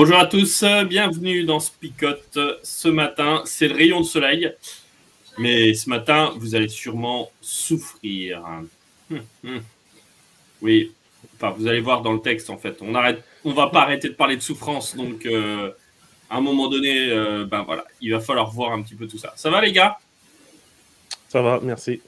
Bonjour à tous, bienvenue dans Spicote. Ce matin, c'est le rayon de soleil, mais ce matin, vous allez sûrement souffrir. Hum, hum. Oui, enfin, vous allez voir dans le texte, en fait. On arrête, on va pas arrêter de parler de souffrance, donc euh, à un moment donné, euh, ben voilà, il va falloir voir un petit peu tout ça. Ça va, les gars? Ça va, merci.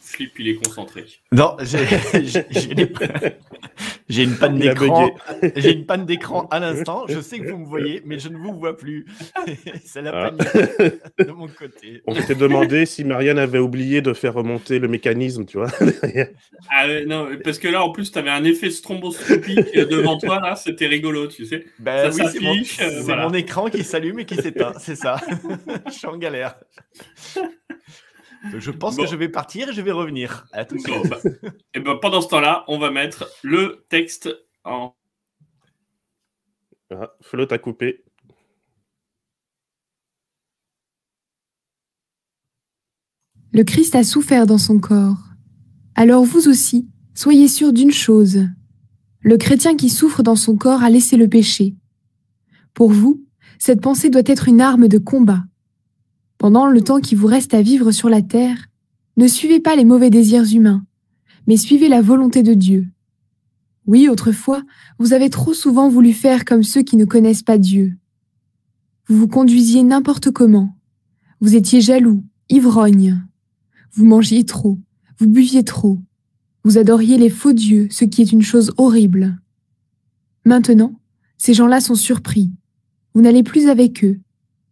Flip, il est concentré. Non, j'ai une panne d'écran. J'ai une panne d'écran à l'instant. Je sais que vous me voyez, mais je ne vous vois plus. C'est la Ah. panique de mon côté. On s'était demandé si Marianne avait oublié de faire remonter le mécanisme, tu vois. Ah non, parce que là, en plus, tu avais un effet stromboscopique devant toi, là, c'était rigolo, tu sais. Ben Ça oui, c'est mon, euh, voilà. mon écran qui s'allume et qui s'éteint. C'est ça. je suis en galère. Je pense Bon. que je vais partir et je vais revenir. À tout Bon, bah, et ben, pendant ce temps-là, on va mettre le texte en. Ah, Flo t'a coupé. Le Christ a souffert dans son corps. Alors vous aussi, soyez sûrs d'une chose. Le chrétien qui souffre dans son corps a laissé le péché. Pour vous, cette pensée doit être une arme de combat. Pendant le temps qui vous reste à vivre sur la terre, ne suivez pas les mauvais désirs humains, mais suivez la volonté de Dieu. Oui, autrefois, vous avez trop souvent voulu faire comme ceux qui ne connaissent pas Dieu. Vous vous conduisiez n'importe comment. Vous étiez jaloux, ivrogne. Vous mangiez trop, vous buviez trop. Vous adoriez les faux dieux, ce qui est une chose horrible. Maintenant, ces gens-là sont surpris. Vous n'allez plus avec eux.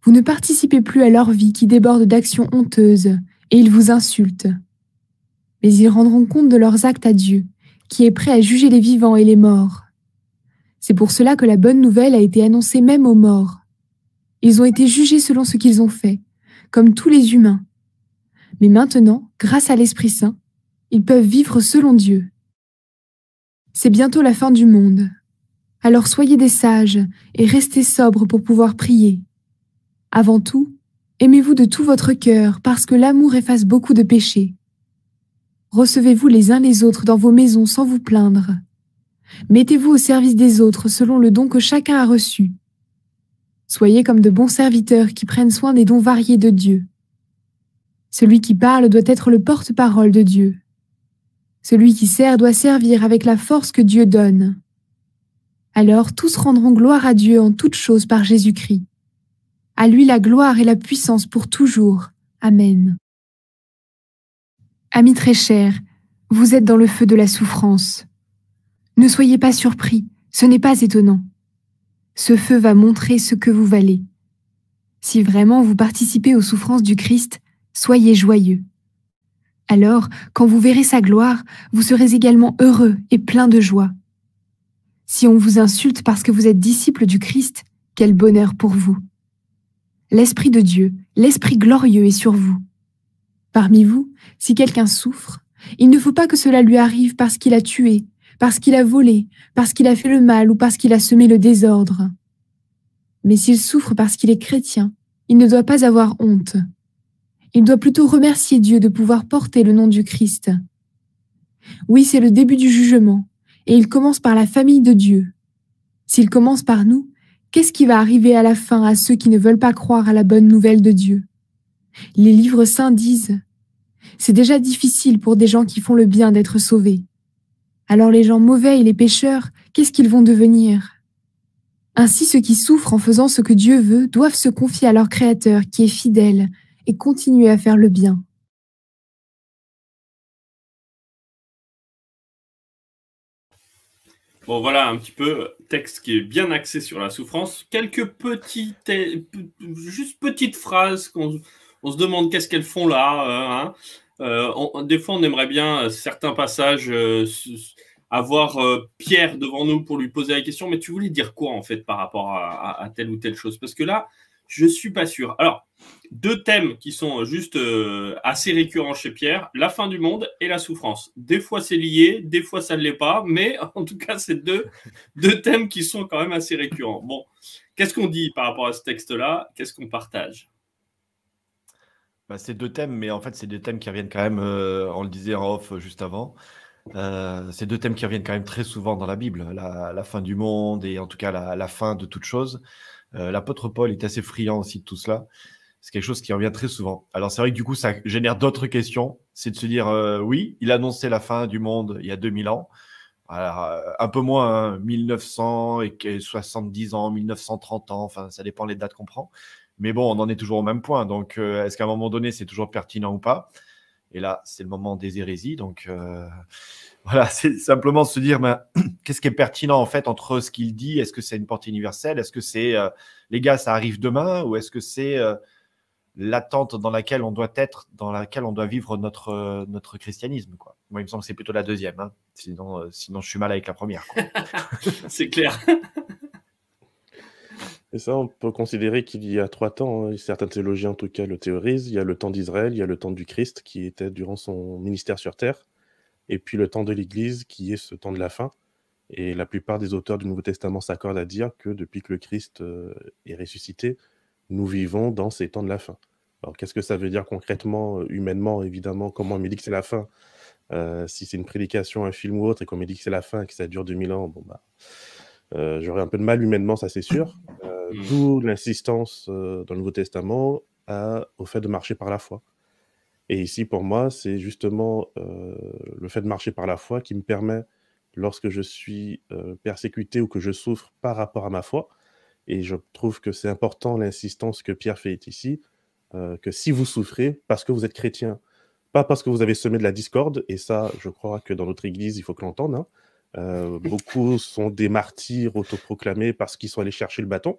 Vous ne participez plus à leur vie qui déborde d'actions honteuses, et ils vous insultent. Mais ils rendront compte de leurs actes à Dieu, qui est prêt à juger les vivants et les morts. C'est pour cela que la bonne nouvelle a été annoncée même aux morts. Ils ont été jugés selon ce qu'ils ont fait, comme tous les humains. Mais maintenant, grâce à l'Esprit Saint, ils peuvent vivre selon Dieu. C'est bientôt la fin du monde. Alors soyez des sages et restez sobres pour pouvoir prier. Avant tout, aimez-vous de tout votre cœur parce que l'amour efface beaucoup de péchés. Recevez-vous les uns les autres dans vos maisons sans vous plaindre. Mettez-vous au service des autres selon le don que chacun a reçu. Soyez comme de bons serviteurs qui prennent soin des dons variés de Dieu. Celui qui parle doit être le porte-parole de Dieu. Celui qui sert doit servir avec la force que Dieu donne. Alors tous rendront gloire à Dieu en toutes choses par Jésus-Christ. À lui la gloire et la puissance pour toujours. Amen. Amis très chers, vous êtes dans le feu de la souffrance. Ne soyez pas surpris, ce n'est pas étonnant. Ce feu va montrer ce que vous valez. Si vraiment vous participez aux souffrances du Christ, soyez joyeux. Alors, quand vous verrez sa gloire, vous serez également heureux et plein de joie. Si on vous insulte parce que vous êtes disciple du Christ, quel bonheur pour vous. L'Esprit de Dieu, l'Esprit glorieux est sur vous. Parmi vous, si quelqu'un souffre, il ne faut pas que cela lui arrive parce qu'il a tué, parce qu'il a volé, parce qu'il a fait le mal ou parce qu'il a semé le désordre. Mais s'il souffre parce qu'il est chrétien, il ne doit pas avoir honte. Il doit plutôt remercier Dieu de pouvoir porter le nom du Christ. Oui, c'est le début du jugement, et il commence par la famille de Dieu. S'il commence par nous, qu'est-ce qui va arriver à la fin à ceux qui ne veulent pas croire à la bonne nouvelle de Dieu? Les livres saints disent C'est déjà difficile pour des gens qui font le bien d'être sauvés. Alors les gens mauvais et les pécheurs, qu'est-ce qu'ils vont devenir? Ainsi ceux qui souffrent en faisant ce que Dieu veut doivent se confier à leur Créateur qui est fidèle et continuer à faire le bien. Bon, voilà un petit peu texte qui est bien axé sur la souffrance. Quelques petites, juste petites phrases qu'on on se demande qu'est-ce qu'elles font là. Euh, hein. Euh, des fois, on aimerait bien certains passages avoir Pierre devant nous pour lui poser la question. Mais tu voulais dire quoi en fait par rapport à, à telle ou telle chose? Parce que là, je suis pas sûr. Alors, deux thèmes qui sont juste euh, assez récurrents chez Pierre, la fin du monde et la souffrance. Des fois c'est lié, des fois ça ne l'est pas, mais en tout cas c'est deux, deux thèmes qui sont quand même assez récurrents. Bon, qu'est-ce qu'on dit par rapport à ce texte-là? Qu'est-ce qu'on partage? Bah, C'est deux thèmes, mais en fait c'est des thèmes qui reviennent quand même, euh, on le disait en off juste avant, euh, c'est deux thèmes qui reviennent quand même très souvent dans la Bible, la, fin du monde et en tout cas la, fin de toute chose. Euh, l'apôtre Paul est assez friand aussi de tout cela. C'est quelque chose qui revient très souvent. Alors c'est vrai que du coup, ça génère d'autres questions. C'est de se dire, euh, oui, il a annoncé la fin du monde il y a 2000 ans. Alors, euh, un peu moins, 1900 hein, et 70 ans, 1930 ans, enfin, ça dépend les dates qu'on prend. Mais bon, on en est toujours au même point. Donc, est-ce qu'à un moment donné, c'est toujours pertinent ou pas? Et là, c'est le moment des hérésies. Donc, voilà, c'est simplement se dire, ben, qu'est-ce qui est pertinent en fait entre ce qu'il dit? Est-ce que c'est une portée universelle? Est-ce que c'est, euh, les gars, ça arrive demain? Ou est-ce que c'est euh, l'attente dans laquelle on doit être, dans laquelle on doit vivre notre, euh, notre christianisme quoi. Moi, il me semble que c'est plutôt la deuxième. Hein. Sinon, sinon, je suis mal avec la première. c'est clair. Et ça, on peut considérer qu'il y a trois temps. Hein. Certains théologiens, en tout cas, le théorisent. Il y a le temps d'Israël, il y a le temps du Christ, qui était durant son ministère sur terre et puis le temps de l'Église qui est ce temps de la fin. Et la plupart des auteurs du Nouveau Testament s'accordent à dire que depuis que le Christ euh, est ressuscité, nous vivons dans ces temps de la fin. Alors qu'est-ce que ça veut dire concrètement, euh, humainement, évidemment, comment on me dit que c'est la fin euh, Si c'est une prédication, un film ou autre, et qu'on me dit que c'est la fin et que ça dure 2000 ans, bon bah, j'aurais un peu de mal humainement, ça c'est sûr. Mmh. D'où l'insistance dans le Nouveau Testament au fait de marcher par la foi. Et ici, pour moi, c'est justement euh, le fait de marcher par la foi qui me permet, lorsque je suis euh, persécuté ou que je souffre par rapport à ma foi, et je trouve que c'est important l'insistance que Pierre fait ici, euh, que si vous souffrez parce que vous êtes chrétien, pas parce que vous avez semé de la discorde, et ça, je crois que dans notre Église, il faut que l'entende, euh, beaucoup sont des martyrs autoproclamés parce qu'ils sont allés chercher le bâton.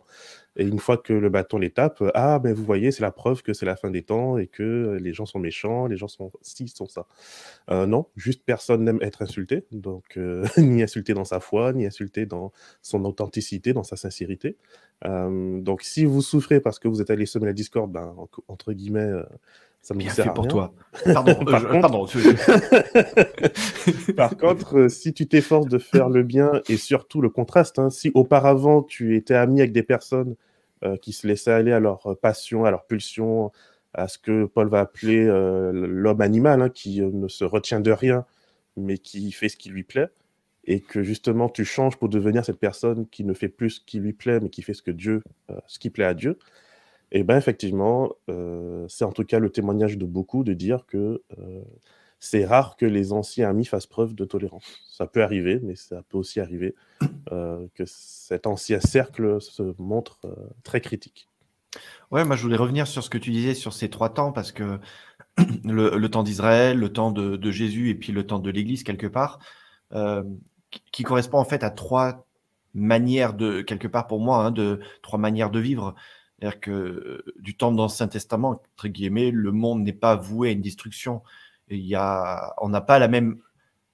Et une fois que le bâton les tape, ah, ben vous voyez, c'est la preuve que c'est la fin des temps et que les gens sont méchants, les gens sont si, sont ça. Euh, non, juste personne n'aime être insulté, donc euh, ni insulté dans sa foi, ni insulté dans son authenticité, dans sa sincérité. donc si vous souffrez parce que vous êtes allé semer la discorde, ben, entre guillemets, ça me Bien fait pour toi. Pardon. par, contre... par contre, euh, si tu t'efforces de faire le bien et surtout le contraste, hein, si auparavant tu étais ami avec des personnes euh, qui se laissaient aller à leur passion, à leur pulsion, à ce que Paul va appeler euh, l'homme animal, hein, qui ne se retient de rien, mais qui fait ce qui lui plaît, et que justement tu changes pour devenir cette personne qui ne fait plus ce qui lui plaît, mais qui fait ce que Dieu, ce qui plaît à Dieu, et bien effectivement, euh, c'est en tout cas le témoignage de beaucoup de dire que euh, c'est rare que les anciens amis fassent preuve de tolérance. Ça peut arriver, mais ça peut aussi arriver euh, que cet ancien cercle se montre très critique. Ouais, moi je voulais revenir sur ce que tu disais sur ces trois temps, parce que le, temps d'Israël, le temps de, Jésus et puis le temps de l'Église, quelque part, qui correspond en fait à trois manières de, quelque part pour moi, hein, de trois manières de vivre. C'est-à-dire que euh, du temps de l'Ancien Testament, entre guillemets, le monde n'est pas voué à une destruction. il y a, on n'a pas la même,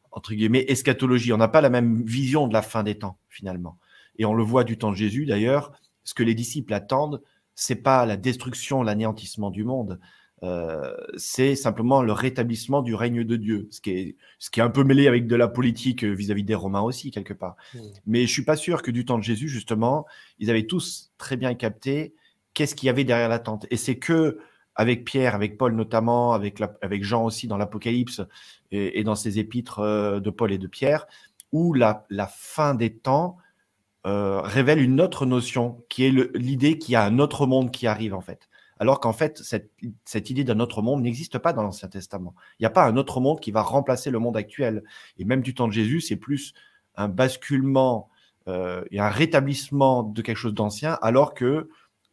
entre guillemets, eschatologie, on n'a pas la même vision de la fin des temps, finalement. Et on le voit du temps de Jésus, d'ailleurs, ce que les disciples attendent, c'est pas la destruction, l'anéantissement du monde, euh, c'est simplement le rétablissement du règne de Dieu, ce qui est, ce qui est un peu mêlé avec de la politique euh, vis-à-vis des Romains aussi, quelque part. Mmh. Mais je suis pas sûr que du temps de Jésus, justement, ils avaient tous très bien capté qu'est-ce qu'il y avait derrière l'attente. Et c'est que avec Pierre, avec Paul notamment, avec, avec Jean aussi dans l'Apocalypse et, dans ses épîtres euh, de Paul et de Pierre, où la, la fin des temps euh, révèle une autre notion, qui est l'idée qu'il y a un autre monde qui arrive en fait. Alors qu'en fait, cette, cette idée d'un autre monde n'existe pas dans l'Ancien Testament. Il n'y a pas un autre monde qui va remplacer le monde actuel. Et même du temps de Jésus, c'est plus un basculement euh, et un rétablissement de quelque chose d'ancien, alors que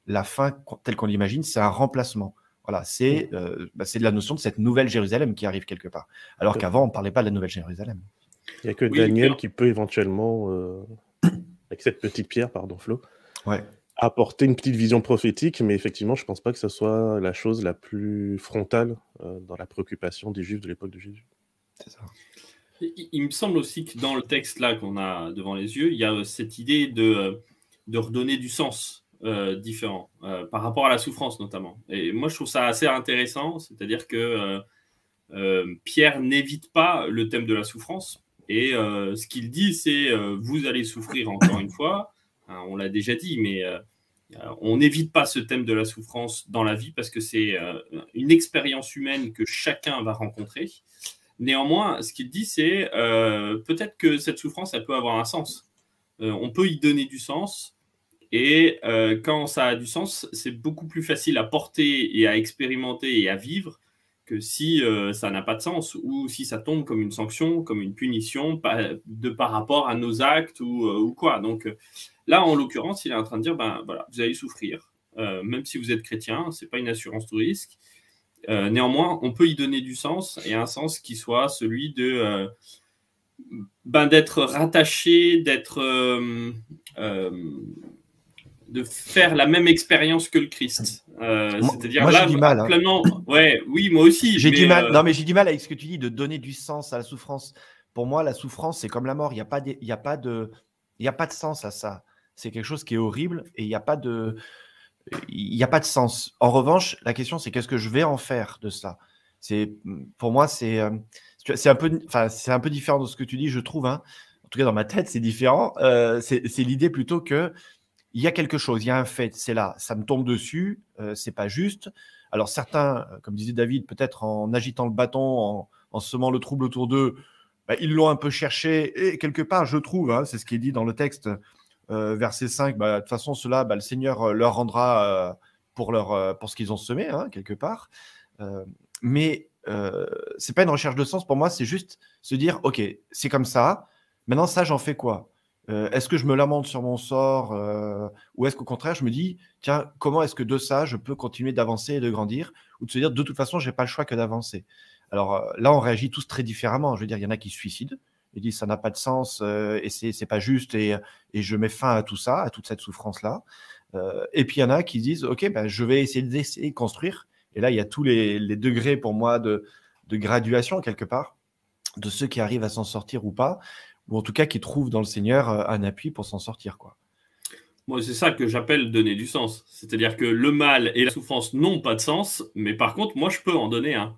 la fin telle qu'on l'imagine, c'est un remplacement. Voilà, c'est mm. euh, bah, de la notion de cette nouvelle Jérusalem qui arrive quelque part. Alors qu'avant, on ne parlait pas de la nouvelle Jérusalem. Il n'y a que Daniel qui peut éventuellement, euh, avec cette petite pierre, pardon Flo, ouais. apporter une petite vision prophétique, mais effectivement, je ne pense pas que ce soit la chose la plus frontale euh, dans la préoccupation des Juifs de l'époque de Jésus. C'est ça. Il, me semble aussi que dans le texte là qu'on a devant les yeux, il y a cette idée de, de redonner du sens euh, différent par rapport à la souffrance notamment. Et moi, je trouve ça assez intéressant, c'est-à-dire que Pierre n'évite pas le thème de la souffrance, et euh, ce qu'il dit, c'est euh, vous allez souffrir encore une fois. Hein, on l'a déjà dit, mais euh, on n'évite pas ce thème de la souffrance dans la vie parce que c'est une expérience humaine que chacun va rencontrer. Néanmoins, ce qu'il dit, c'est peut-être que cette souffrance, elle peut avoir un sens. on peut y donner du sens. Et quand ça a du sens, c'est beaucoup plus facile à porter et à expérimenter et à vivre que si euh, ça n'a pas de sens ou si ça tombe comme une sanction, comme une punition de par rapport à nos actes ou, euh, quoi. Donc euh, là, en l'occurrence, il est en train de dire, ben voilà, vous allez souffrir, même si vous êtes chrétien, c'est pas une assurance tout risque. néanmoins, on peut y donner du sens et un sens qui soit celui de ben, d'être rattaché, d'être de faire la même expérience que le Christ. Euh, C'est-à-dire là, du mal, hein. ouais, oui, moi aussi. J'ai du mal. Euh, non, mais j'ai du mal avec ce que tu dis de donner du sens à la souffrance. Pour moi, la souffrance, c'est comme la mort. Il n'y a pas de, il y a pas de, il y a pas de sens à ça. C'est quelque chose qui est horrible et il n'y a pas de, il n'y a pas de sens. En revanche, la question, c'est qu'est-ce que je vais en faire de ça? C'est, pour moi, c'est, euh, c'est un peu, enfin, c'est un peu différent de ce que tu dis, je trouve. Hein. En tout cas, dans ma tête, c'est différent. Euh, c'est l'idée plutôt que il y a quelque chose, il y a un fait, c'est là, ça me tombe dessus, euh, c'est pas juste. Alors certains, euh, comme disait David, peut-être en agitant le bâton, en, semant le trouble autour d'eux, bah, ils l'ont un peu cherché et quelque part, je trouve, hein, c'est ce qui est dit dans le texte, euh, verset 5, bah, de toute façon, cela, bah, le Seigneur leur rendra pour, leur, pour ce qu'ils ont semé, hein, quelque part. mais c'est pas une recherche de sens pour moi, c'est juste se dire, ok, c'est comme ça. Maintenant, ça, j'en fais quoi? Euh, est-ce que je me lamente sur mon sort euh, ou est-ce qu'au contraire, je me dis, tiens, comment est-ce que de ça, je peux continuer d'avancer et de grandir ou de se dire, de toute façon, je n'ai pas le choix que d'avancer. Alors euh, là, on réagit tous très différemment. Je veux dire, il y en a qui se suicident et disent, ça n'a pas de sens et c'est, pas juste et, je mets fin à tout ça, à toute cette souffrance-là. et puis il y en a qui disent, OK, ben, je vais essayer d'essayer de construire. Et là, il y a tous les, degrés pour moi de, de graduation quelque part de ceux qui arrivent à s'en sortir ou pas ou en tout cas qui trouve dans le Seigneur euh, un appui pour s'en sortir. Quoi. Moi, c'est ça que j'appelle donner du sens. C'est-à-dire que le mal et la souffrance n'ont pas de sens, mais par contre, moi, je peux en donner un.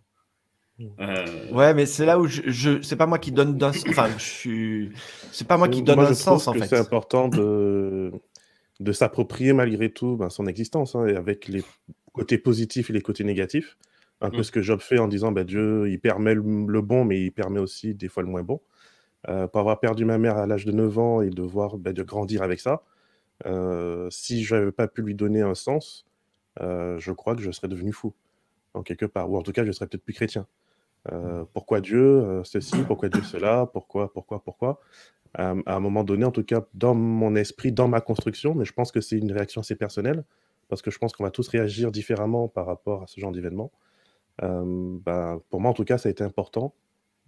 Euh, ouais, mais c'est là où je, je c'est pas moi qui donne d'un enfin je suis c'est pas moi qui donne un sens en fait. C'est important de de s'approprier malgré tout ben, son existence hein, et avec les côtés positifs et les côtés négatifs. Un peu mm. ce que Job fait en disant ben, Dieu il permet le, bon mais il permet aussi des fois le moins bon. Euh, pour avoir perdu ma mère à l'âge de 9 ans et de voir bah, de grandir avec ça, euh, si je n'avais pas pu lui donner un sens, euh, je crois que je serais devenu fou, en quelque part. Ou en tout cas, je serais peut-être plus chrétien. pourquoi Dieu ceci, pourquoi Dieu cela, pourquoi, pourquoi, pourquoi? À un moment donné, en tout cas, dans mon esprit, dans ma construction, mais je pense que c'est une réaction assez personnelle, parce que je pense qu'on va tous réagir différemment par rapport à ce genre d'événement. Ben, pour moi, en tout cas, ça a été important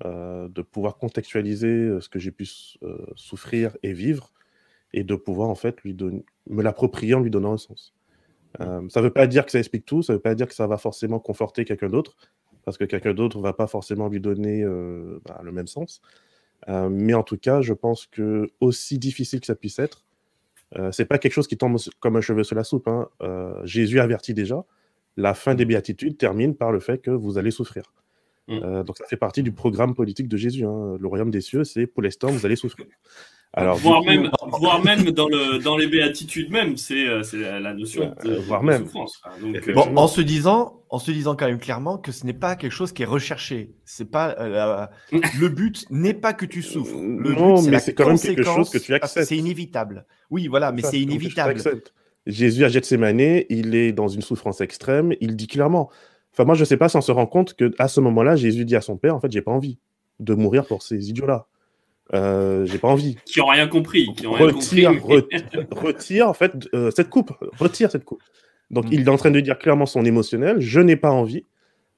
euh, de pouvoir contextualiser euh, ce que j'ai pu euh, souffrir et vivre, et de pouvoir en fait lui donner, me l'approprier en lui donnant un sens. ça ne veut pas dire que ça explique tout, ça ne veut pas dire que ça va forcément conforter quelqu'un d'autre, parce que quelqu'un d'autre ne va pas forcément lui donner bah, le même sens. mais en tout cas, je pense que aussi difficile que ça puisse être, c'est pas quelque chose qui tombe comme un cheveu sur la soupe. Hein. Jésus avertit déjà, la fin des béatitudes termine par le fait que vous allez souffrir. Mm. Euh, donc ça fait partie du programme politique de Jésus. Hein. Le royaume des cieux, c'est pour l'instant, vous allez souffrir. Alors, voire, même, voire même dans, le, dans les béatitudes même, c'est euh, la notion de, voire même. souffrance. Euh, en se disant, en se disant quand même clairement que ce n'est pas quelque chose qui est recherché. C'est pas le but n'est pas que tu souffres. Le non, mais c'est quand même quelque chose que tu acceptes. C'est inévitable. Oui, voilà, mais c'est inévitable. Jésus à Gethsemane, il est dans une souffrance extrême. Il dit clairement Enfin, moi, je ne sais pas si on se rend compte qu'à ce moment-là, Jésus dit à son père, en fait, j'ai pas envie de mourir pour ces idiots-là. Euh, j'ai pas envie. Qui n'ont rien compris. Qui retire, retire, en fait euh, cette coupe. Retire cette coupe. Donc, mm. il est en train de dire clairement son émotionnel. Je n'ai pas envie.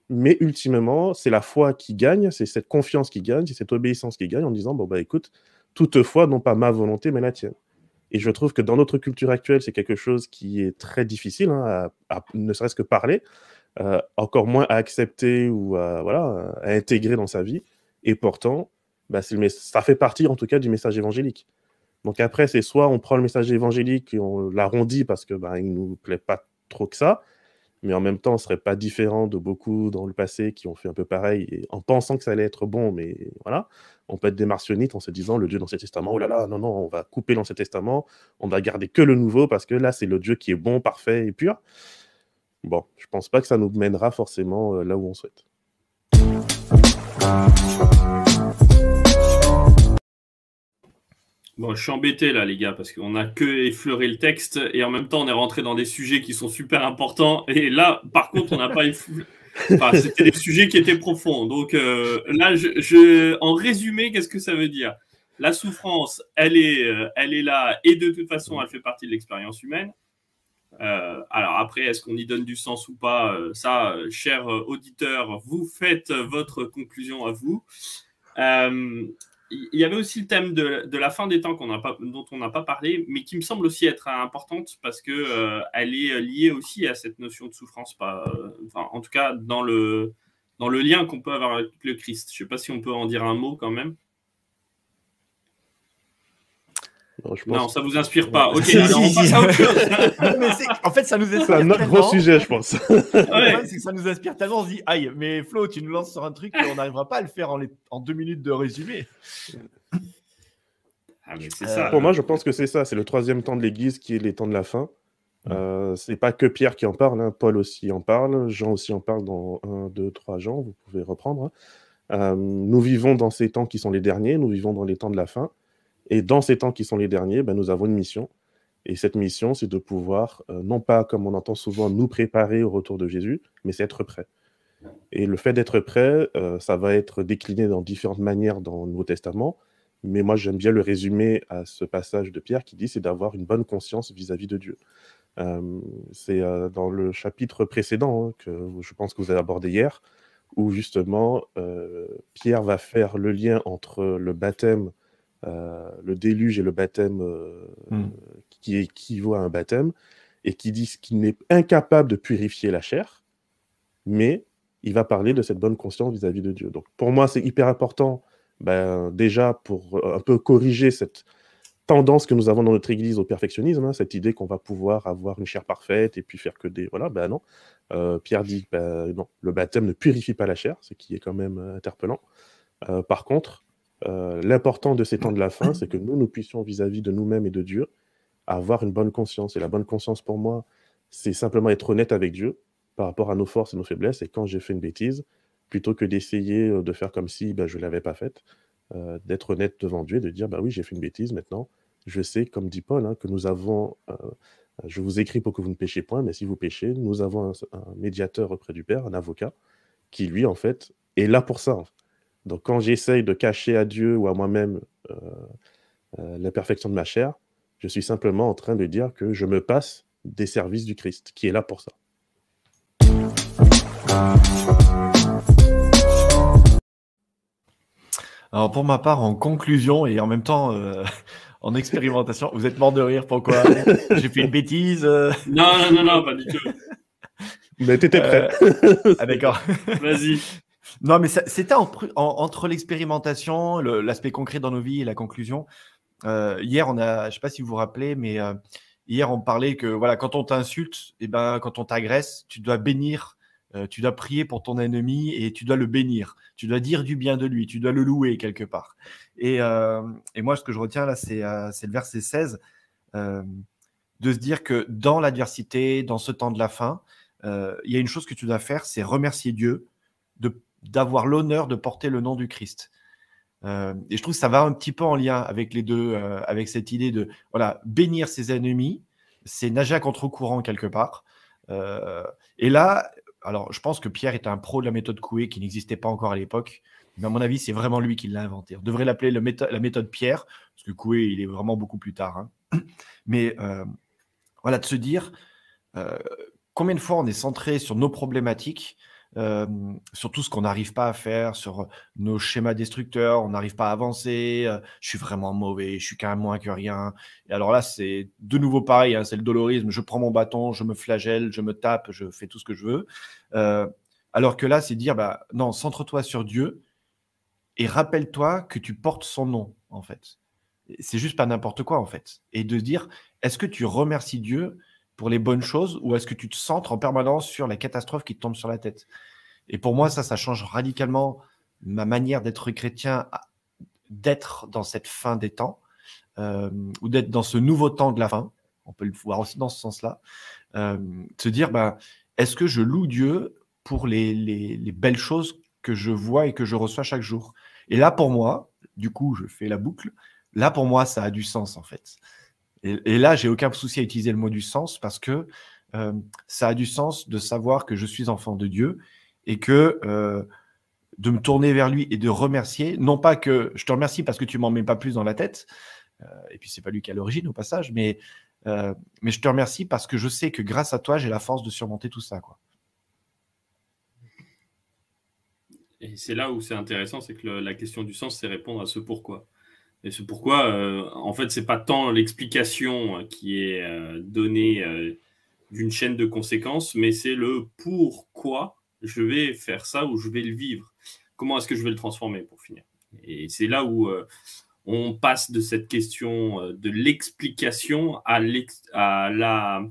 mais ultimement, c'est la foi qui gagne, c'est cette confiance qui gagne, c'est cette obéissance qui gagne en disant, bon, bah écoute, toutefois, non pas ma volonté, mais la tienne. Et je trouve que dans notre culture actuelle, c'est quelque chose qui est très difficile, hein, à, ne serait-ce que parler, encore moins à accepter ou à, voilà, à intégrer dans sa vie. Et pourtant, bah, ça fait partie en tout cas du message évangélique. Donc après, c'est soit on prend le message évangélique et on l'arrondit parce que bah, il nous plaît pas trop que ça, mais en même temps, on serait pas différent de beaucoup dans le passé qui ont fait un peu pareil en pensant que ça allait être bon, mais voilà. On peut être des martionnites en se disant le Dieu dans l'Ancien Testament, oh là là, non, non, on va couper l'Ancien Testament, on va garder que le Nouveau parce que là, c'est le Dieu qui est bon, parfait et pur. Bon, je pense pas que ça nous mènera forcément euh, là où on souhaite. Bon, je suis embêté là, les gars, parce qu'on a que effleuré le texte et en même temps, on est rentré dans des sujets qui sont super importants. Et là, par contre, on n'a pas effleuré. Enfin, c'était des sujets qui étaient profonds. Donc euh, là, je, en résumé, qu'est-ce que ça veut dire? La souffrance, elle est, euh, elle est là et de toute façon, elle fait partie de l'expérience humaine. Euh, alors après, est-ce qu'on y donne du sens ou pas? Ça, cher auditeur, vous faites votre conclusion à vous il y avait aussi le thème de, la fin des temps dont on n'a pas parlé, mais qui me semble aussi être importante parce qu'elle euh, est liée aussi à cette notion de souffrance, euh, en tout cas dans le lien qu'on peut avoir avec le Christ. Je ne sais pas si on peut en dire un mot quand même. Non, ça vous inspire pas. Ok, alors on passe à autre chose. en fait, ça nous inspire. C'est un autre gros sujet, je pense. ouais. c'est que ça nous inspire tellement. On se dit, aïe, mais Flo, tu nous lances sur un truc et on n'arrivera pas à le faire en, en, deux minutes de résumé. Ah, mais c'est ça. Pour moi, je pense que c'est ça. C'est le troisième temps de l'Église qui est les temps de la fin. Euh, c'est pas que Pierre qui en parle, hein. Paul aussi en parle, Jean aussi en parle dans 1, 2, 3 Jean, vous pouvez reprendre. Hein. Euh, nous vivons dans ces temps qui sont les derniers, nous vivons dans les temps de la fin. Et dans ces temps qui sont les derniers, ben, nous avons une mission. Et cette mission, c'est de pouvoir, euh, non pas comme on entend souvent, nous préparer au retour de Jésus, mais c'est être prêt. Et le fait d'être prêt, euh, ça va être décliné dans différentes manières dans le Nouveau Testament. Mais moi, j'aime bien le résumer à ce passage de Pierre qui dit c'est d'avoir une bonne conscience vis-à-vis de Dieu. Euh, c'est dans le chapitre précédent hein, que je pense que vous avez abordé hier, où justement Pierre va faire le lien entre le baptême le déluge et le baptême euh, hmm. qui équivaut à un baptême, et qui dit qu'il n'est incapable de purifier la chair, mais il va parler de cette bonne conscience vis-à-vis de Dieu. Donc pour moi, c'est hyper important, ben, déjà pour euh, un peu corriger cette tendance que nous avons dans notre Église au perfectionnisme, hein, cette idée qu'on va pouvoir avoir une chair parfaite et puis faire que des... Voilà, ben non. Pierre dit, ben non, le baptême ne purifie pas la chair, ce qui est quand même interpellant. par contre, euh, l'important de ces temps de la fin, c'est que nous, nous puissions vis-à-vis de nous-mêmes et de Dieu avoir une bonne conscience. Et la bonne conscience pour moi, c'est simplement être honnête avec Dieu par rapport à nos forces et nos faiblesses. Et quand j'ai fait une bêtise, plutôt que d'essayer euh, de faire comme si ben, je ne l'avais pas faite, euh, d'être honnête devant Dieu et de dire bah oui, j'ai fait une bêtise maintenant. Je sais, comme dit Paul, hein, que nous avons, je vous écris pour que vous ne péchiez point, mais si vous péchez, nous avons un, médiateur auprès du Père, un avocat, qui lui, en fait, est là pour ça. Donc quand j'essaye de cacher à Dieu ou à moi-même euh, euh, l'imperfection de ma chair, je suis simplement en train de dire que je me passe des services du Christ, qui est là pour ça. Alors pour ma part, en conclusion et en même temps euh, en expérimentation, vous êtes mort de rire, pourquoi? J'ai fait une bêtise Non, non, non, non, pas du tout. Mais t'étais prêt. ah d'accord. Vas-y. Non, mais c'était entre l'expérimentation, l'aspect concret dans nos vies et la conclusion. Euh, hier, on a, je ne sais pas si vous vous rappelez, mais euh, hier, on parlait que voilà, quand on t'insulte, eh ben, quand on t'agresse, tu dois bénir, euh, tu dois prier pour ton ennemi et tu dois le bénir. Tu dois dire du bien de lui, tu dois le louer quelque part. Et, et moi, ce que je retiens là, c'est le verset 16, de se dire que dans l'adversité, dans ce temps de la fin, il y a une chose que tu dois faire, c'est remercier Dieu de d'avoir l'honneur de porter le nom du Christ. Euh, et je trouve que ça va un petit peu en lien avec les deux, euh, avec cette idée de voilà bénir ses ennemis, c'est nager à contre-courant quelque part. Euh, et là, alors je pense que Pierre est un pro de la méthode Coué qui n'existait pas encore à l'époque, mais à mon avis c'est vraiment lui qui l'a inventé. On devrait l'appeler la méthode Pierre parce que Coué il est vraiment beaucoup plus tard. Hein. Mais voilà de se dire combien de fois on est centré sur nos problématiques sur tout ce qu'on n'arrive pas à faire, sur nos schémas destructeurs, on n'arrive pas à avancer, je suis vraiment mauvais, je suis même moins que rien. Et alors là, c'est de nouveau pareil, hein, c'est le dolorisme, je prends mon bâton, je me flagelle, je me tape, je fais tout ce que je veux. Alors que là, c'est dire, bah, non, centre-toi sur Dieu et rappelle-toi que tu portes son nom, en fait. C'est juste pas n'importe quoi, en fait. Et de dire, est-ce que tu remercies Dieu pour les bonnes choses ou est-ce que tu te centres en permanence sur la catastrophe qui te tombe sur la tête? Et pour moi, ça, ça change radicalement ma manière d'être chrétien, d'être dans cette fin des temps euh, ou d'être dans ce nouveau temps de la fin. On peut le voir aussi dans ce sens-là. Euh, se dire, ben, est-ce que je loue Dieu pour les, les, belles choses que je vois et que je reçois chaque jour? Et là, pour moi, du coup, je fais la boucle. Là, pour moi, ça a du sens, en fait. Et, là, j'ai aucun souci à utiliser le mot du sens parce que euh, ça a du sens de savoir que je suis enfant de Dieu et que euh, de me tourner vers lui et de remercier, non pas que je te remercie parce que tu m'en mets pas plus dans la tête, euh, et puis c'est pas lui qui a l'origine au passage, mais, mais je te remercie parce que je sais que grâce à toi, j'ai la force de surmonter tout ça. Quoi. Et c'est là où c'est intéressant, c'est que la question du sens, c'est répondre à ce pourquoi. Et c'est pourquoi, euh, en fait, c'est pas tant l'explication qui est euh, donnée euh, d'une chaîne de conséquences, mais c'est le pourquoi je vais faire ça ou je vais le vivre. Comment est-ce que je vais le transformer pour finir? Et c'est là où on passe de cette question de l'explication à, la,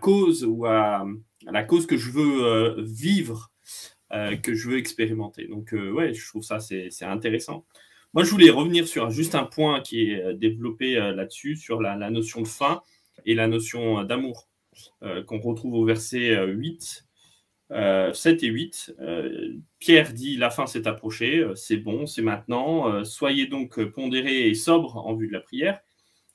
cause ou à, la cause que je veux vivre, que je veux expérimenter. Donc, ouais, je trouve ça c'est intéressant. Moi, je voulais revenir sur juste un point qui est euh, développé euh, là-dessus, sur la, notion de fin et la notion euh, d'amour, qu'on retrouve au verset 8, 7 et 8. Pierre dit La fin s'est approchée, c'est bon, c'est maintenant, soyez donc pondérés et sobres en vue de la prière.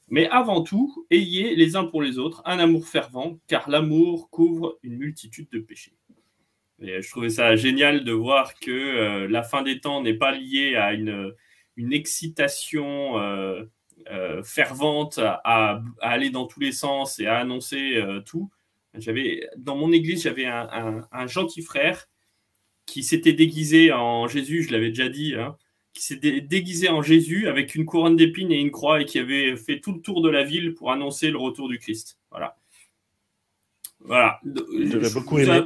Mais avant tout, ayez les uns pour les autres un amour fervent, car l'amour couvre une multitude de péchés. Je trouvais ça génial de voir que la fin des temps n'est pas liée à une, une excitation euh, euh, fervente à, aller dans tous les sens et à annoncer euh, tout. J'avais dans mon église, j'avais un, gentil frère qui s'était déguisé en Jésus, je l'avais déjà dit, hein, qui s'était déguisé en Jésus avec une couronne d'épines et une croix et qui avait fait tout le tour de la ville pour annoncer le retour du Christ. Voilà. Voilà. J'aurais beaucoup aimé.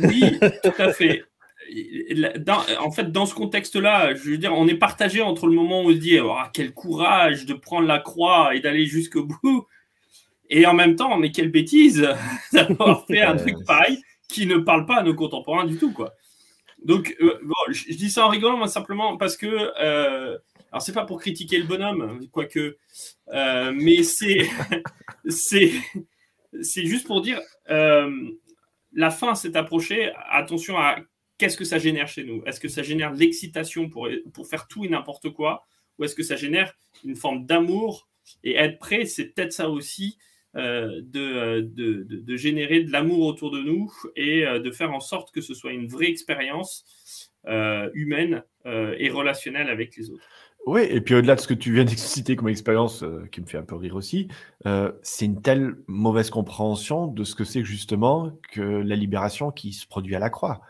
Oui, tout à fait en fait, dans ce contexte-là, je veux dire, on est partagé entre le moment où on se dit oh, quel courage de prendre la croix et d'aller jusqu'au bout, et en même temps, mais quelle bêtise d'avoir fait un truc pareil qui ne parle pas à nos contemporains du tout, quoi. Donc, euh, je, dis ça en rigolant, moi, simplement parce que, euh, alors c'est pas pour critiquer le bonhomme, quoique, euh, mais c'est, c'est, c'est juste pour dire, la fin s'est approchée. Attention à qu'est-ce que ça génère chez nous? Est-ce que ça génère l'excitation pour, pour faire tout et n'importe quoi? Ou est-ce que ça génère une forme d'amour Et être prêt, c'est peut-être ça aussi, euh, de, de, de, générer de l'amour autour de nous et euh, de faire en sorte que ce soit une vraie expérience euh, humaine et relationnelle avec les autres. Oui, et puis au-delà de ce que tu viens d'exciter comme expérience, qui me fait un peu rire aussi, c'est une telle mauvaise compréhension de ce que c'est justement que la libération qui se produit à la croix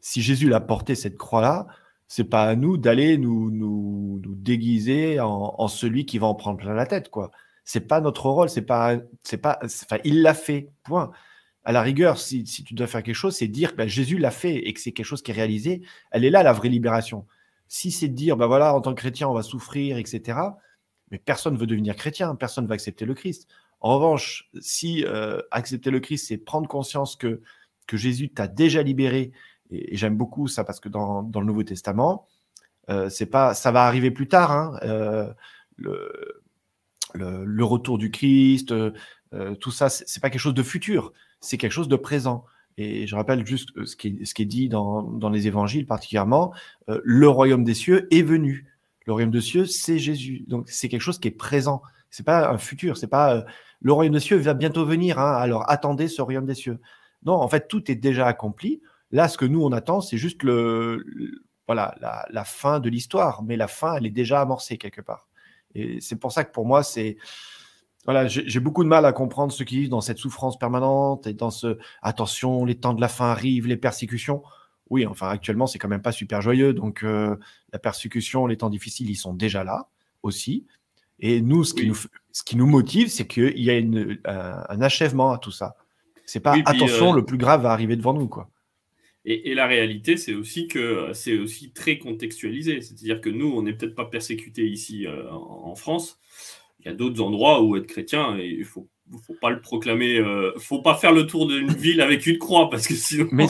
si Jésus l'a porté cette croix-là, c'est pas à nous d'aller nous, déguiser en, celui qui va en prendre plein la tête, quoi. C'est pas notre rôle, c'est pas, c'est pas, enfin, il l'a fait, point. À la rigueur, si, tu dois faire quelque chose, c'est dire que ben, Jésus l'a fait et que c'est quelque chose qui est réalisé. Elle est là, la vraie libération. Si c'est de dire, ben voilà, en tant que chrétien, on va souffrir, etc., mais personne ne veut devenir chrétien, personne ne va accepter le Christ. En revanche, si euh, accepter le Christ, c'est prendre conscience que, que Jésus t'a déjà libéré et, j'aime beaucoup ça parce que dans, dans le Nouveau Testament, euh, c'est pas, ça va arriver plus tard. Hein, euh, le, le, retour du Christ, euh, tout ça, c'est pas quelque chose de futur, c'est quelque chose de présent. Et je rappelle juste ce qui est, ce qui est dit dans, dans les évangiles particulièrement, le royaume des cieux est venu. Le royaume des cieux, c'est Jésus. Donc c'est quelque chose qui est présent. C'est pas un futur. C'est pas le royaume des cieux va bientôt venir. Hein, alors attendez ce royaume des cieux. Non, en fait tout est déjà accompli. Là, ce que nous, on attend, c'est juste le, voilà, la, fin de l'histoire. Mais la fin, elle est déjà amorcée quelque part. Et c'est pour ça que pour moi, c'est voilà, j'ai beaucoup de mal à comprendre ceux qui vivent dans cette souffrance permanente et dans ce attention, les temps de la fin arrivent, les persécutions. Oui, enfin actuellement c'est quand même pas super joyeux, donc euh, la persécution, les temps difficiles, ils sont déjà là aussi. Et nous, ce qui, nous, ce qui nous motive, c'est qu'il y a une, un, achèvement à tout ça. C'est pas attention, euh, le plus grave va arriver devant nous, quoi. Et, la réalité, c'est aussi que c'est aussi très contextualisé. C'est-à-dire que nous, on n'est peut-être pas persécutés ici euh, en France. Il y a d'autres endroits où être chrétien, il faut faut pas le proclamer. Euh, faut pas faire le tour d'une ville avec une croix parce que sinon, mais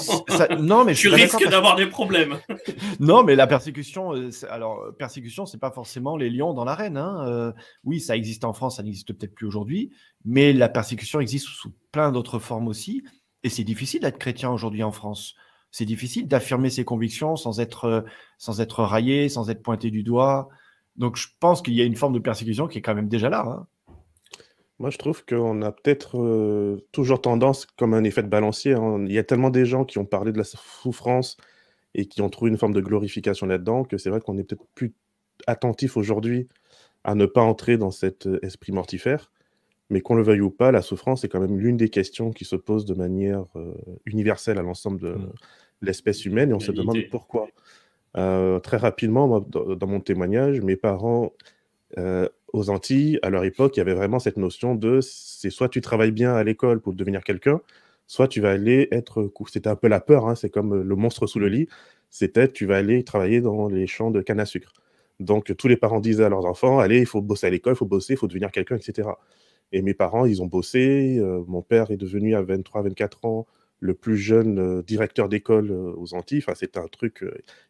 non, mais tu risques d'avoir des problèmes. non, mais la persécution, euh, alors persécution, c'est pas forcément les lions dans l'arène. Hein. Euh, oui, ça existe en France, ça n'existe peut-être plus aujourd'hui, mais la persécution existe sous plein d'autres formes aussi. Et c'est difficile d'être chrétien aujourd'hui en France. C'est difficile d'affirmer ses convictions sans être, sans être raillé, sans être pointé du doigt. Donc je pense qu'il y a une forme de persécution qui est quand même déjà là. Hein. Moi, je trouve qu'on a peut-être euh, toujours tendance, comme un effet de balancier, hein. il y a tellement des gens qui ont parlé de la souffrance et qui ont trouvé une forme de glorification là-dedans, que c'est vrai qu'on est peut-être plus attentif aujourd'hui à ne pas entrer dans cet euh, esprit mortifère. Mais qu'on le veuille ou pas, la souffrance est quand même l'une des questions qui se posent de manière euh, universelle à l'ensemble de mmh. l'espèce humaine, et on se demande pourquoi. très rapidement, dans mon témoignage, mes parents aux Antilles, à leur époque, il y avait vraiment cette notion de c'est soit tu travailles bien à l'école pour devenir quelqu'un, soit tu vas aller être. C'était un peu la peur, hein, c'est comme le monstre sous le lit. C'était tu vas aller travailler dans les champs de canne à sucre. Donc tous les parents disaient à leurs enfants allez, il faut bosser à l'école, il faut bosser, il faut devenir quelqu'un, etc. Et mes parents, ils ont bossé. Euh, mon père est devenu à 23, 24 ans le plus jeune euh, directeur d'école euh, aux Antilles. Enfin, c'était un truc.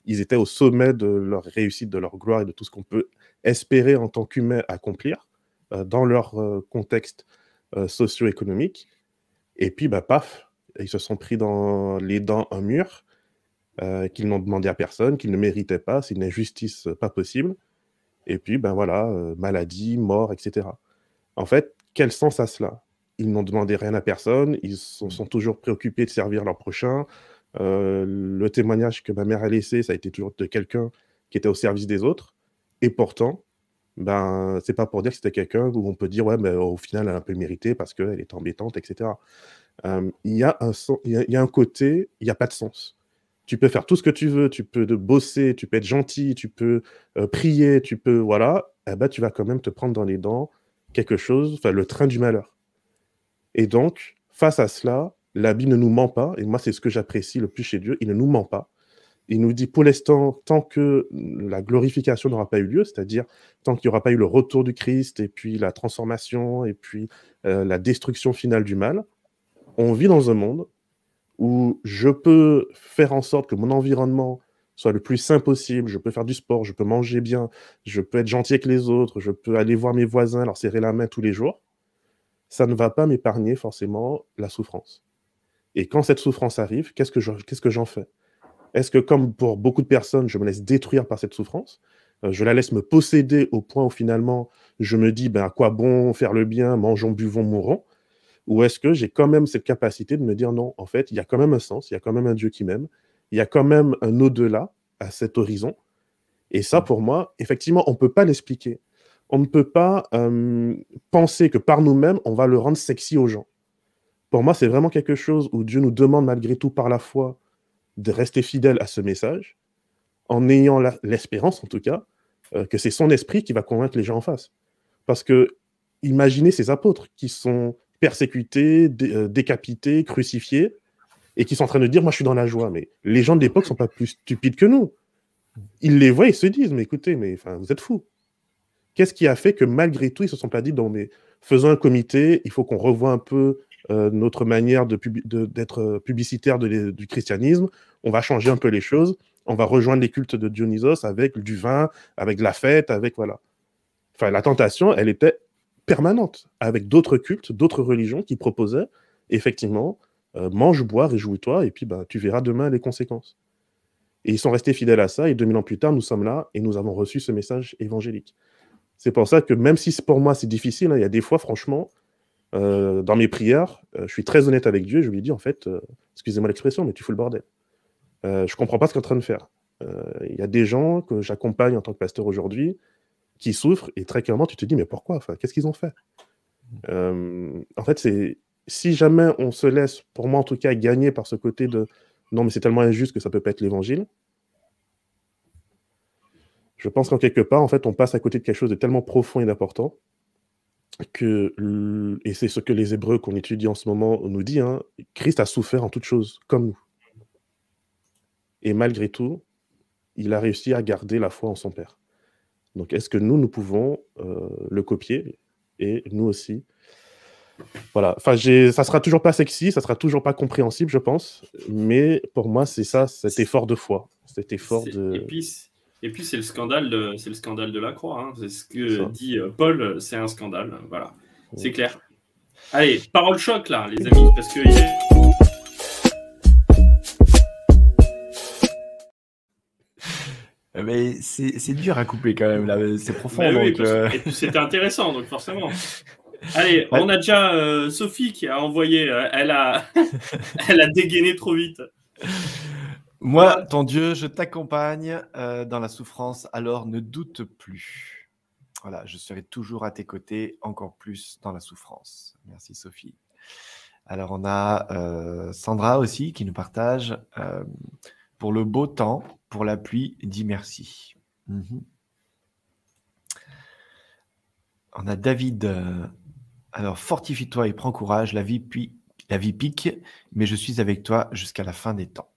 ils étaient au sommet de leur réussite, de leur gloire et de tout ce qu'on peut espérer en tant qu'humains accomplir dans leur contexte socio-économique. Et puis, bah, paf, ils se sont pris dans les dents un mur qu'ils n'ont demandé à personne, qu'ils ne méritaient pas, c'est une injustice pas possible. Et puis, ben voilà, maladie, mort, etc. En fait, quel sens a cela? Ils n'ont demandé rien à personne, ils sont, sont, toujours préoccupés de servir leur prochain. le témoignage que ma mère a laissé, ça a été toujours de quelqu'un qui était au service des autres. Et pourtant, ben, c'est pas pour dire que c'était quelqu'un où on peut dire, ouais, mais au final, elle a un peu mérité parce qu'elle est embêtante, etc. il, y a y a, un côté, il n'y a pas de sens. Tu peux faire tout ce que tu veux, tu peux bosser, tu peux être gentil, tu peux prier, tu peux, voilà, eh ben, tu vas quand même te prendre dans les dents quelque chose, enfin, le train du malheur. Et donc, face à cela, la Bible ne nous ment pas, et moi, c'est ce que j'apprécie le plus chez Dieu, il ne nous ment pas il nous dit pour l'instant, tant que la glorification n'aura pas eu lieu, c'est-à-dire tant qu'il n'y aura pas eu le retour du Christ et puis la transformation et puis euh, la destruction finale du mal, on vit dans un monde où je peux faire en sorte que mon environnement soit le plus sain possible, je peux faire du sport, je peux manger bien, je peux être gentil avec les autres, je peux aller voir mes voisins, leur serrer la main tous les jours, ça ne va pas m'épargner forcément la souffrance. Et quand cette souffrance arrive, qu'est-ce que j'en fais? Est-ce que, comme pour beaucoup de personnes, je me laisse détruire par cette souffrance? Euh, Je la laisse me posséder au point où finalement je me dis ben, à quoi bon faire le bien, mangeons, buvons, mourons? Ou est-ce que j'ai quand même cette capacité de me dire non, en fait, il y a quand même un sens, il y a quand même un Dieu qui m'aime, il y a quand même un au-delà à cet horizon Et ça, pour moi, effectivement, on ne peut pas l'expliquer. On ne peut pas euh, penser que par nous-mêmes, on va le rendre sexy aux gens. Pour moi, c'est vraiment quelque chose où Dieu nous demande malgré tout par la foi de rester fidèle à ce message, en ayant l'espérance, en tout cas, euh, que c'est son esprit qui va convaincre les gens en face. Parce que imaginez ces apôtres qui sont persécutés, euh, décapités, crucifiés, et qui sont en train de dire, moi je suis dans la joie. Mais les gens de l'époque sont pas plus stupides que nous. Ils les voient et se disent, mais écoutez, mais vous êtes fous. Qu'est-ce qui a fait que malgré tout, ils se sont pas dit, bon, mais faisons un comité, il faut qu'on revoie un peu euh, notre manière d'être euh, publicitaire du christianisme. On va changer un peu les choses. On va rejoindre les cultes de Dionysos avec du vin, avec la fête, avec voilà. Enfin, la tentation, elle était permanente avec d'autres cultes, d'autres religions qui proposaient effectivement euh, mange, bois, réjouis-toi, et puis bah, tu verras demain les conséquences. Et ils sont restés fidèles à ça, et 2000 ans plus tard, nous sommes là et nous avons reçu ce message évangélique. C'est pour ça que même si pour moi c'est difficile, hein, il y a des fois, franchement, euh, dans mes prières, euh, je suis très honnête avec Dieu. Je lui dis en fait, excusez-moi l'expression, mais tu fous le bordel. je comprends pas ce qu'on est en train de faire. Il y a des gens que j'accompagne en tant que pasteur aujourd'hui qui souffrent et très clairement, tu te dis mais pourquoi Enfin, qu'est-ce qu'ils ont fait? En fait, c'est si jamais on se laisse, pour moi en tout cas, gagner par ce côté de non, mais c'est tellement injuste que ça peut pas être l'évangile. Je pense qu'en quelque part, en fait, on passe à côté de quelque chose de tellement profond et d'important que, et c'est ce que les Hébreux qu'on étudie en ce moment nous dit, hein, Christ a souffert en toutes choses, comme nous. Et malgré tout, il a réussi à garder la foi en son Père. Donc, est-ce que nous, nous pouvons euh, le copier et nous aussi voilà, enfin, ça sera toujours pas sexy, ça sera toujours pas compréhensible, je pense, mais pour moi, c'est ça, cet effort de foi, cet effort de. Et puis, et puis c'est le scandale, de, c'est le scandale de la croix. Hein. C'est ce que dit euh, Paul, c'est un scandale. Voilà, c'est clair. Allez, parole choc là, les amis, parce que. Mais c'est dur à couper quand même, là. c'est profond. Euh. c'était intéressant, donc forcément. Allez, on a déjà euh, Sophie qui a envoyé, euh, elle, a elle a dégainé trop vite. Moi, ton Dieu, je t'accompagne dans la souffrance, alors ne doute plus. Voilà, je serai toujours à tes côtés, encore plus dans la souffrance. Merci Sophie. Alors on a Sandra aussi qui nous partage pour le beau temps, pour la pluie, dis merci. Mhm. On a David. Euh, alors, fortifie-toi et prends courage. La vie, pique, mais je suis avec toi jusqu'à la fin des temps.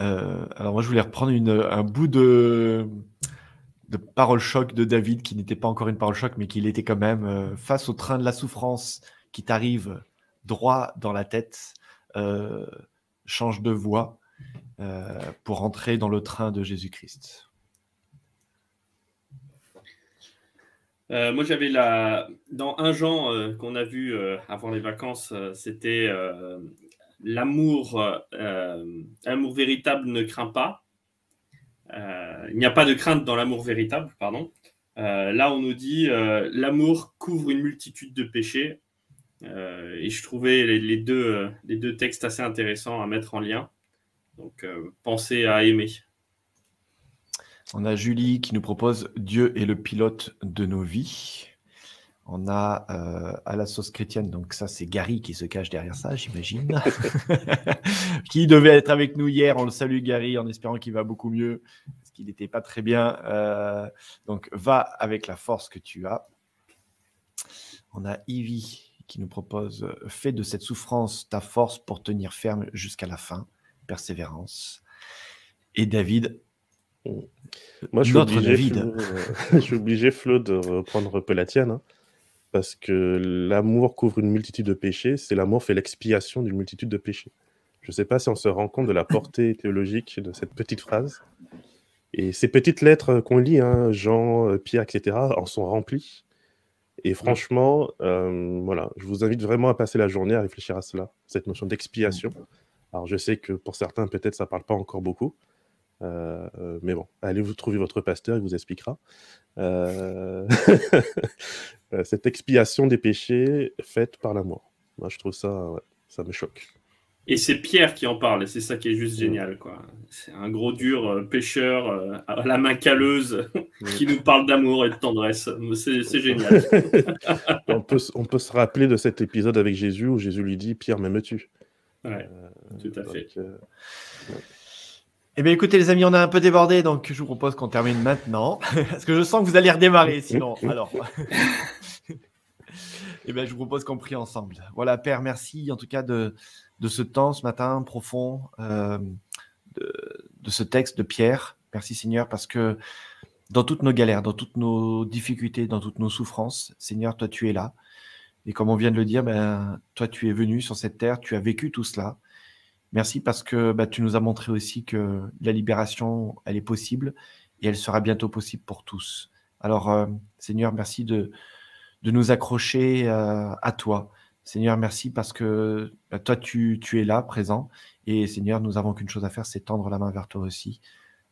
Euh, alors, moi, je voulais reprendre un bout de, parole choc de David, qui n'était pas encore une parole choc, mais qui l'était quand même. Euh, face au train de la souffrance qui t'arrive droit dans la tête, change de voie euh, pour entrer dans le train de Jésus-Christ euh, moi, j'avais la. Dans un genre euh, qu'on a vu avant les vacances, c'était l'amour. l'amour véritable ne craint pas. il n'y a pas de crainte dans l'amour véritable, pardon. là, on nous dit l'amour couvre une multitude de péchés. et je trouvais les, deux, les deux textes assez intéressants à mettre en lien. Donc, euh, pensez à aimer. On a Julie qui nous propose Dieu est le pilote de nos vies. On a euh, à la sauce chrétienne, donc ça c'est Gary qui se cache derrière ça, j'imagine, qui devait être avec nous hier. On le salue Gary en espérant qu'il va beaucoup mieux, parce qu'il n'était pas très bien. Euh, donc va avec la force que tu as. On a Ivy qui nous propose Fais de cette souffrance ta force pour tenir ferme jusqu'à la fin persévérance. Et David, moi, je suis, obligé, David. Flo, euh, je suis obligé, Flo, de reprendre un peu la tienne. Hein, parce que l'amour couvre une multitude de péchés. C'est l'amour fait l'expiation d'une multitude de péchés. Je ne sais pas si on se rend compte de la portée théologique de cette petite phrase. Et ces petites lettres qu'on lit, hein, Jean, euh, Pierre, etc., en sont remplies. Et franchement, euh, voilà, je vous invite vraiment à passer la journée à réfléchir à cela, cette notion d'expiation. Alors je sais que pour certains, peut-être ça ne parle pas encore beaucoup. Euh, euh, mais bon, allez vous trouver votre pasteur, il vous expliquera. Euh, cette expiation des péchés faite par l'amour. Moi, je trouve ça, ça me choque. Et c'est Pierre qui en parle, et c'est ça qui est juste génial. quoi. C'est un gros dur pêcheur à la main calleuse qui nous parle d'amour et de tendresse. C'est génial. on, peut, on peut se rappeler de cet épisode avec Jésus où Jésus lui dit Pierre, m'aimes-tu? Ouais, tout à fait. Euh, eh bien, écoutez, les amis, on a un peu débordé, donc je vous propose qu'on termine maintenant. Parce que je sens que vous allez redémarrer sinon. Alors. eh bien, je vous propose qu'on prie ensemble. Voilà, Père, merci en tout cas de, de ce temps ce matin profond, euh, de, de, ce texte de Pierre. Merci Seigneur, parce que dans toutes nos galères, dans toutes nos difficultés, dans toutes nos souffrances, Seigneur, toi, tu es là. Et comme on vient de le dire, ben, toi, tu es venu sur cette terre, tu as vécu tout cela. Merci parce que ben, tu nous as montré aussi que la libération, elle est possible et elle sera bientôt possible pour tous. Alors, euh, Seigneur, merci de, de nous accrocher euh, à toi. Seigneur, merci parce que ben, toi, tu, tu, es là, présent. Et Seigneur, nous avons qu'une chose à faire, c'est tendre la main vers toi aussi.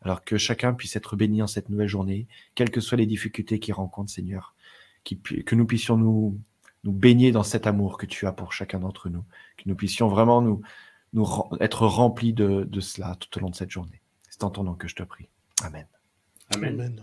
Alors que chacun puisse être béni en cette nouvelle journée, quelles que soient les difficultés qu'il rencontre, Seigneur. que nous puissions nous nous baigner dans cet amour que tu as pour chacun d'entre nous, que nous puissions vraiment nous, nous être remplis de, de cela tout au long de cette journée. C'est en ton nom que je te prie. Amen. Amen. Amen.